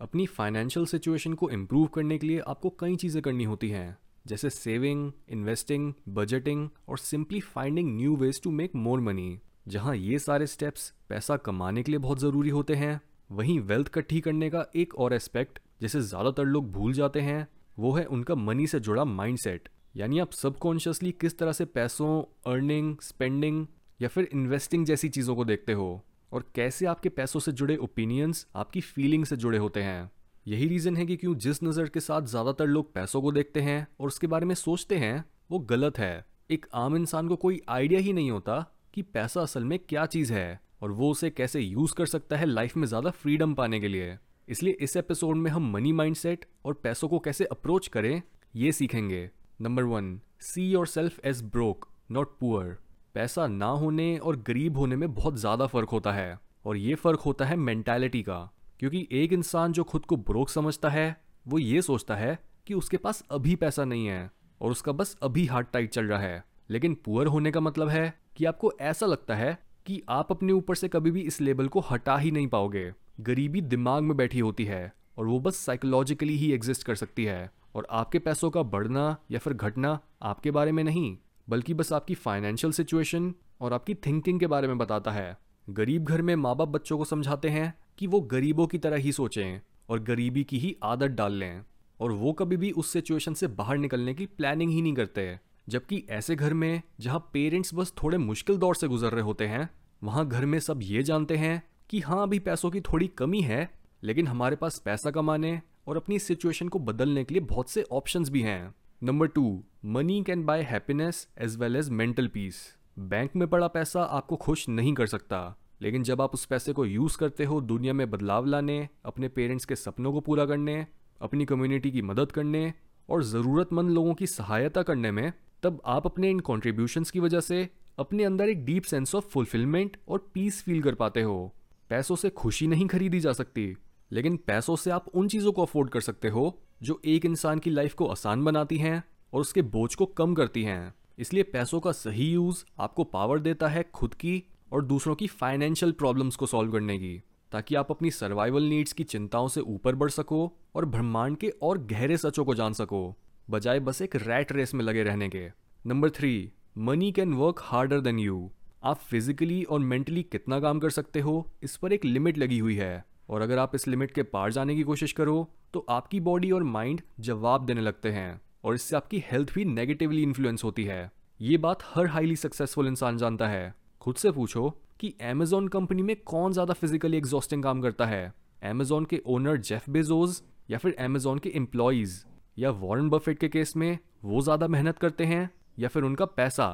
अपनी financial situation को improve करने के लिए आपको कई चीज़ें करनी होती हैं, जैसे सेविंग इन्वेस्टिंग बजटिंग और simply finding new ways to make more money जहाँ ये सारे स्टेप्स पैसा कमाने के लिए बहुत ज़रूरी होते हैं। वहीं वेल्थ इकट्ठी करने का एक और एस्पेक्ट जिसे ज़्यादातर लोग भूल जाते हैं, वो है उनका मनी से जुड़ा माइंडसेट यानी आप सबकॉन्शियसली किस तरह से पैसों अर्निंग स्पेंडिंग या फिर इन्वेस्टिंग जैसी चीज़ों को देखते हो। और कैसे आपके पैसों से जुड़े ओपिनियंस आपकी फीलिंग से जुड़े होते हैं। यही रीज़न है कि क्यों जिस नज़र के साथ ज़्यादातर लोग पैसों को देखते हैं और उसके बारे में सोचते हैं, वो गलत है। एक आम इंसान को कोई आइडिया ही नहीं होता कि पैसा असल में क्या चीज़ है और वो उसे कैसे यूज़ कर सकता है लाइफ में ज़्यादा फ्रीडम पाने के लिए। इसलिए इस एपिसोड में हम मनी माइंडसेट और पैसों को कैसे अप्रोच करें, ये सीखेंगे। Number one see yourself as broke not poor पैसा ना होने और गरीब होने में बहुत ज़्यादा फ़र्क होता है और ये फ़र्क होता है मेंटालिटी का, क्योंकि एक इंसान जो खुद को ब्रोक समझता है, वो ये सोचता है कि उसके पास अभी पैसा नहीं है और उसका बस अभी हार्ट टाइट चल रहा है। लेकिन पुअर होने का मतलब है कि आपको ऐसा लगता है कि आप अपने ऊपर से कभी भी इस लेबल को हटा ही नहीं पाओगे। गरीबी दिमाग में बैठी होती है और वो बस साइकोलॉजिकली ही एग्जिस्ट कर सकती है और आपके पैसों का बढ़ना या फिर घटना आपके बारे में नहीं। बल्कि बस आपकी फाइनेंशियल सिचुएशन और आपकी थिंकिंग के बारे में बताता है। गरीब घर में माँ बाप बच्चों को समझाते हैं कि वो गरीबों की तरह ही सोचें और गरीबी की ही आदत डाल लें और वो कभी भी उस सिचुएशन से बाहर निकलने की प्लानिंग ही नहीं करते। जबकि ऐसे घर में जहाँ पेरेंट्स बस थोड़े मुश्किल दौर से गुजर रहे होते हैं, वहाँ घर में सब ये जानते हैं कि हाँ अभी पैसों की थोड़ी कमी है, लेकिन हमारे पास पैसा कमाने और अपनी सिचुएशन को बदलने के लिए बहुत से ऑप्शंस भी हैं। Number two money can buy happiness as well as mental peace bank में पड़ा पैसा आपको खुश नहीं कर सकता, लेकिन जब आप उस पैसे को यूज़ करते हो दुनिया में बदलाव लाने, अपने पेरेंट्स के सपनों को पूरा करने, अपनी कम्युनिटी की मदद करने और ज़रूरतमंद लोगों की सहायता करने में, तब आप अपने इन कॉन्ट्रीब्यूशंस की वजह से अपने अंदर एक डीप सेंस ऑफ़ फुलफिलमेंट और पीस फील कर पाते हो। पैसों से खुशी नहीं खरीदी जा सकती, लेकिन पैसों से आप उन चीज़ों को अफोर्ड कर सकते हो जो एक इंसान की लाइफ को आसान बनाती हैं और उसके बोझ को कम करती हैं। इसलिए पैसों का सही यूज़ आपको पावर देता है खुद की और दूसरों की फाइनेंशियल प्रॉब्लम्स को सॉल्व करने की, ताकि आप अपनी सर्वाइवल नीड्स की चिंताओं से ऊपर बढ़ सको और ब्रह्मांड के और गहरे सचों को जान सको, बजाय बस एक रैट रेस में लगे रहने के। Number three money can work harder than you आप फिजिकली और मेंटली कितना काम कर सकते हो, इस पर एक लिमिट लगी हुई है। और अगर आप इस लिमिट के पार जाने की कोशिश करो तो आपकी बॉडी और माइंड जवाब देने लगते हैं और इससे आपकी हेल्थ भी नेगेटिवली इन्फ्लुएंस होती है। ये बात हर हाईली सक्सेसफुल इंसान जानता है। खुद से पूछो कि अमेजोन कंपनी में कौन ज़्यादा फिजिकली एग्जॉस्टिंग काम करता है? अमेजोन के ओनर जेफ बेजोज या फिर अमेजोन के एम्प्लॉयज़ या वॉरेन बफेट के केस में वो ज़्यादा मेहनत करते हैं? या फिर उनका पैसा?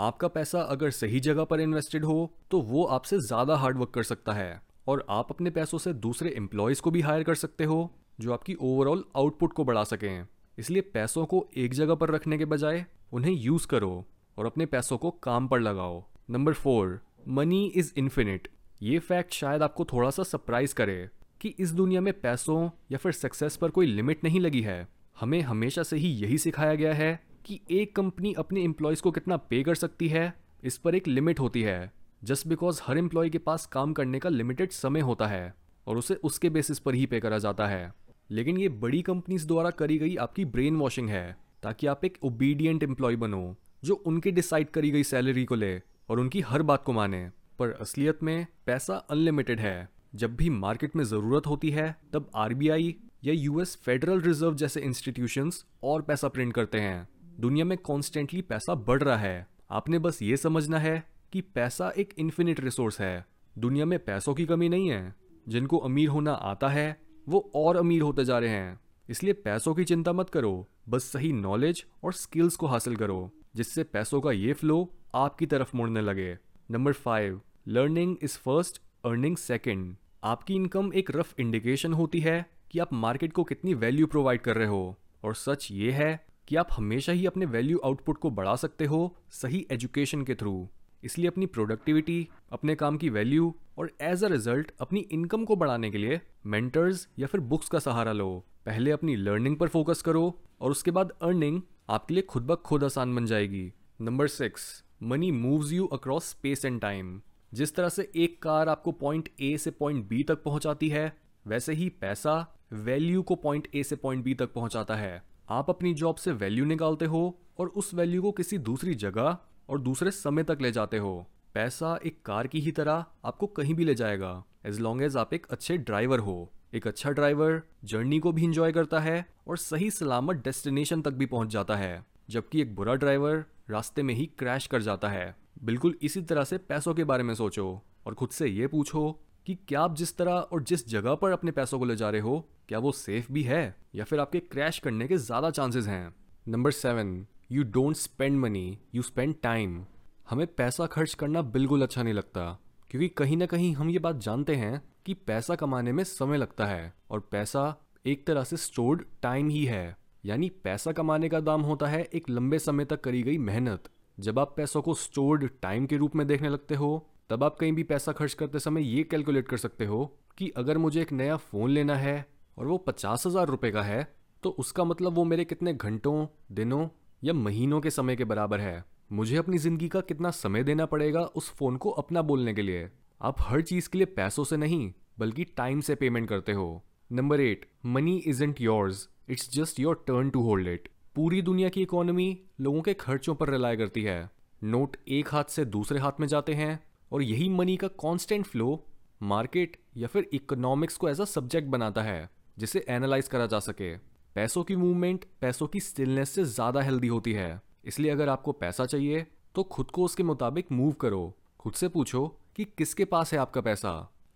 आपका पैसा अगर सही जगह पर इन्वेस्टेड हो तो वो आपसे ज़्यादा हार्डवर्क कर सकता है। और आप अपने पैसों से दूसरे एम्प्लॉयज़ को भी हायर कर सकते हो, जो आपकी ओवरऑल आउटपुट को बढ़ा सकें। इसलिए पैसों को एक जगह पर रखने के बजाय उन्हें यूज़ करो और अपने पैसों को काम पर लगाओ। Number four money is infinite ये फैक्ट शायद आपको थोड़ा सा सरप्राइज़ करे कि इस दुनिया में पैसों या फिर सक्सेस पर कोई लिमिट नहीं लगी है। हमें हमेशा से ही यही सिखाया गया है कि एक कंपनी अपने एम्प्लॉयज़ को कितना पे कर सकती है, इस पर एक लिमिट होती है। जस्ट बिकॉज़ हर एम्प्लॉय के पास काम करने का लिमिटेड समय होता है और उसे उसके बेसिस पर ही पे करा जाता है। लेकिन ये बड़ी कंपनीज़ द्वारा करी गई आपकी ब्रेन वॉशिंग है, ताकि आप एक ओबीडियंट एम्प्लॉय बनो, जो उनके डिसाइड करी गई सैलरी को ले और उनकी हर बात को माने। पर असलियत में पैसा अनलिमिटेड है। जब भी मार्केट में ज़रूरत होती है, तब आरबीआई या यूएस फेडरल रिज़र्व जैसे इंस्टीट्यूशंस और पैसा प्रिंट करते हैं। दुनिया में कॉन्स्टेंटली पैसा बढ़ रहा है। आपने बस ये समझना है कि पैसा एक इन्फिनिट रिसोर्स है। दुनिया में पैसों की कमी नहीं है। जिनको अमीर होना आता है, वो और अमीर होते जा रहे हैं। इसलिए पैसों की चिंता मत करो। बस सही नॉलेज और स्किल्स को हासिल करो, जिससे पैसों का ये फ्लो आपकी तरफ़ मुड़ने लगे। Number five learning is first earning second आपकी इनकम एक रफ इंडिकेशन होती है कि आप मार्केट को कितनी वैल्यू प्रोवाइड कर रहे हो। और सच ये है कि आप हमेशा ही अपने वैल्यू आउटपुट को बढ़ा सकते हो सही एजुकेशन के थ्रू इसलिए अपनी प्रोडक्टिविटी अपने काम की वैल्यू और एज अ रिज़ल्ट अपनी इनकम को बढ़ाने के लिए मेंटर्स या फिर बुक्स का सहारा लो। पहले अपनी लर्निंग पर फोकस करो और उसके बाद अर्निंग आपके लिए खुद ब खुद आसान बन जाएगी। Number six money moves you across space and time जिस तरह से एक कार आपको पॉइंट ए से पॉइंट बी तक पहुंचाती है, वैसे ही पैसा वैल्यू को पॉइंट ए से पॉइंट बी तक पहुंचाता है। आप अपनी जॉब से वैल्यू निकालते हो और उस वैल्यू को किसी दूसरी जगह और दूसरे समय तक ले जाते हो। पैसा एक कार की ही तरह आपको कहीं भी ले जाएगा एज लॉन्ग एज आप एक अच्छे ड्राइवर हो। एक अच्छा ड्राइवर जर्नी को भी इंजॉय करता है और सही सलामत डेस्टिनेशन तक भी पहुँच जाता है, जबकि एक बुरा ड्राइवर रास्ते में ही क्रैश कर जाता है। बिल्कुल इसी तरह से पैसों के बारे में सोचो और खुद से ये पूछो कि क्या आप जिस तरह और जिस जगह पर अपने पैसों को ले जा रहे हो, क्या वो सेफ़ भी है या फिर आपके क्रैश करने के ज़्यादा चांसेस हैं? Number seven you don't spend money you spend time हमें पैसा खर्च करना बिल्कुल अच्छा नहीं लगता, क्योंकि कहीं ना कहीं हम ये बात जानते हैं कि पैसा कमाने में समय लगता है और पैसा एक तरह से स्टोर्ड टाइम ही है। यानी पैसा कमाने का दाम होता है एक लंबे समय तक करी गई मेहनत। जब आप पैसों को स्टोर्ड टाइम के रूप में देखने लगते हो, तब आप कहीं भी पैसा खर्च करते समय ये कैलकुलेट कर सकते हो कि अगर मुझे एक नया फ़ोन लेना है और वो पचास हज़ार रुपये का है तो उसका मतलब वो मेरे कितने घंटों, दिनों या महीनों के समय के बराबर है। मुझे अपनी ज़िंदगी का कितना समय देना पड़ेगा उस फ़ोन को अपना बोलने के लिए। आप हर चीज़ के लिए पैसों से नहीं, बल्कि टाइम से पेमेंट करते हो। Number eight money isn't yours it's just your turn to hold it पूरी दुनिया की इकोनॉमी लोगों के खर्चों पर रिलाय करती है। नोट एक हाथ से दूसरे हाथ में जाते हैं, और यही मनी का कांस्टेंट फ्लो मार्केट या फिर इकोनॉमिक्स को एज अ सब्जेक्ट बनाता है, जिसे एनालाइज करा जा सके। पैसों की मूवमेंट पैसों की स्टिलनेस से ज़्यादा हेल्दी होती है। इसलिए अगर आपको पैसा चाहिए तो खुद को उसके मुताबिक मूव करो। खुद से पूछो कि किसके पास है आपका पैसा?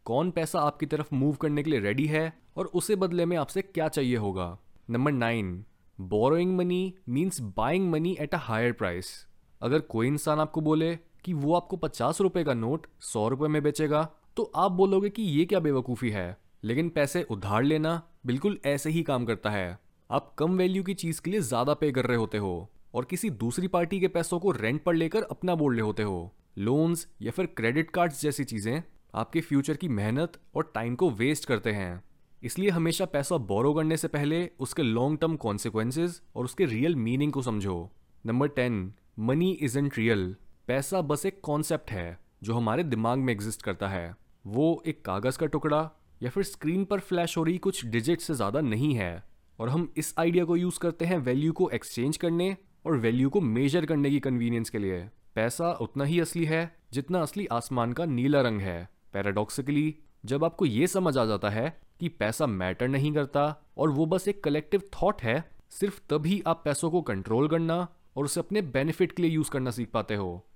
कौन पैसा आपकी तरफ़ मूव करने के लिए रेडी है और उसे बदले में आपसे क्या चाहिए होगा? Number nine borrowing money means buying money at a higher price अगर कोई इंसान आपको बोले कि वो आपको पचास रुपए का नोट सौ रुपए में बेचेगा तो आप बोलोगे कि ये क्या बेवकूफ़ी है? लेकिन पैसे उधार लेना बिल्कुल ऐसे ही काम करता है। आप कम वैल्यू की चीज़ के लिए ज़्यादा पे कर रहे होते हो और किसी दूसरी पार्टी के पैसों को रेंट पर लेकर अपना बोल रहे होते हो। लोन्स या फिर क्रेडिट कार्ड्स जैसी चीज़ें आपके फ्यूचर की मेहनत और टाइम को वेस्ट करते हैं। इसलिए हमेशा पैसा बोरो करने से पहले उसके लॉन्ग टर्म कॉन्सिक्वेंसेज और उसके रियल मीनिंग को समझो। Number ten money isn't real पैसा बस एक कॉन्सेप्ट है जो हमारे दिमाग में एग्जिस्ट करता है। वो एक कागज़ का टुकड़ा या फिर स्क्रीन पर फ्लैश हो रही कुछ डिजिट से ज़्यादा नहीं है। और हम इस आइडिया को यूज़ करते हैं वैल्यू को एक्सचेंज करने और वैल्यू को मेजर करने की कन्वीनियंस के लिए। पैसा उतना ही असली है जितना असली आसमान का नीला रंग है। पैराडॉक्सिकली जब आपको ये समझ आ जाता है कि पैसा मैटर नहीं करता और वो बस एक कलेक्टिव थॉट है, सिर्फ़ तभी आप पैसों को कंट्रोल करना और उसे अपने बेनिफिट के लिए यूज़ करना सीख पाते हो।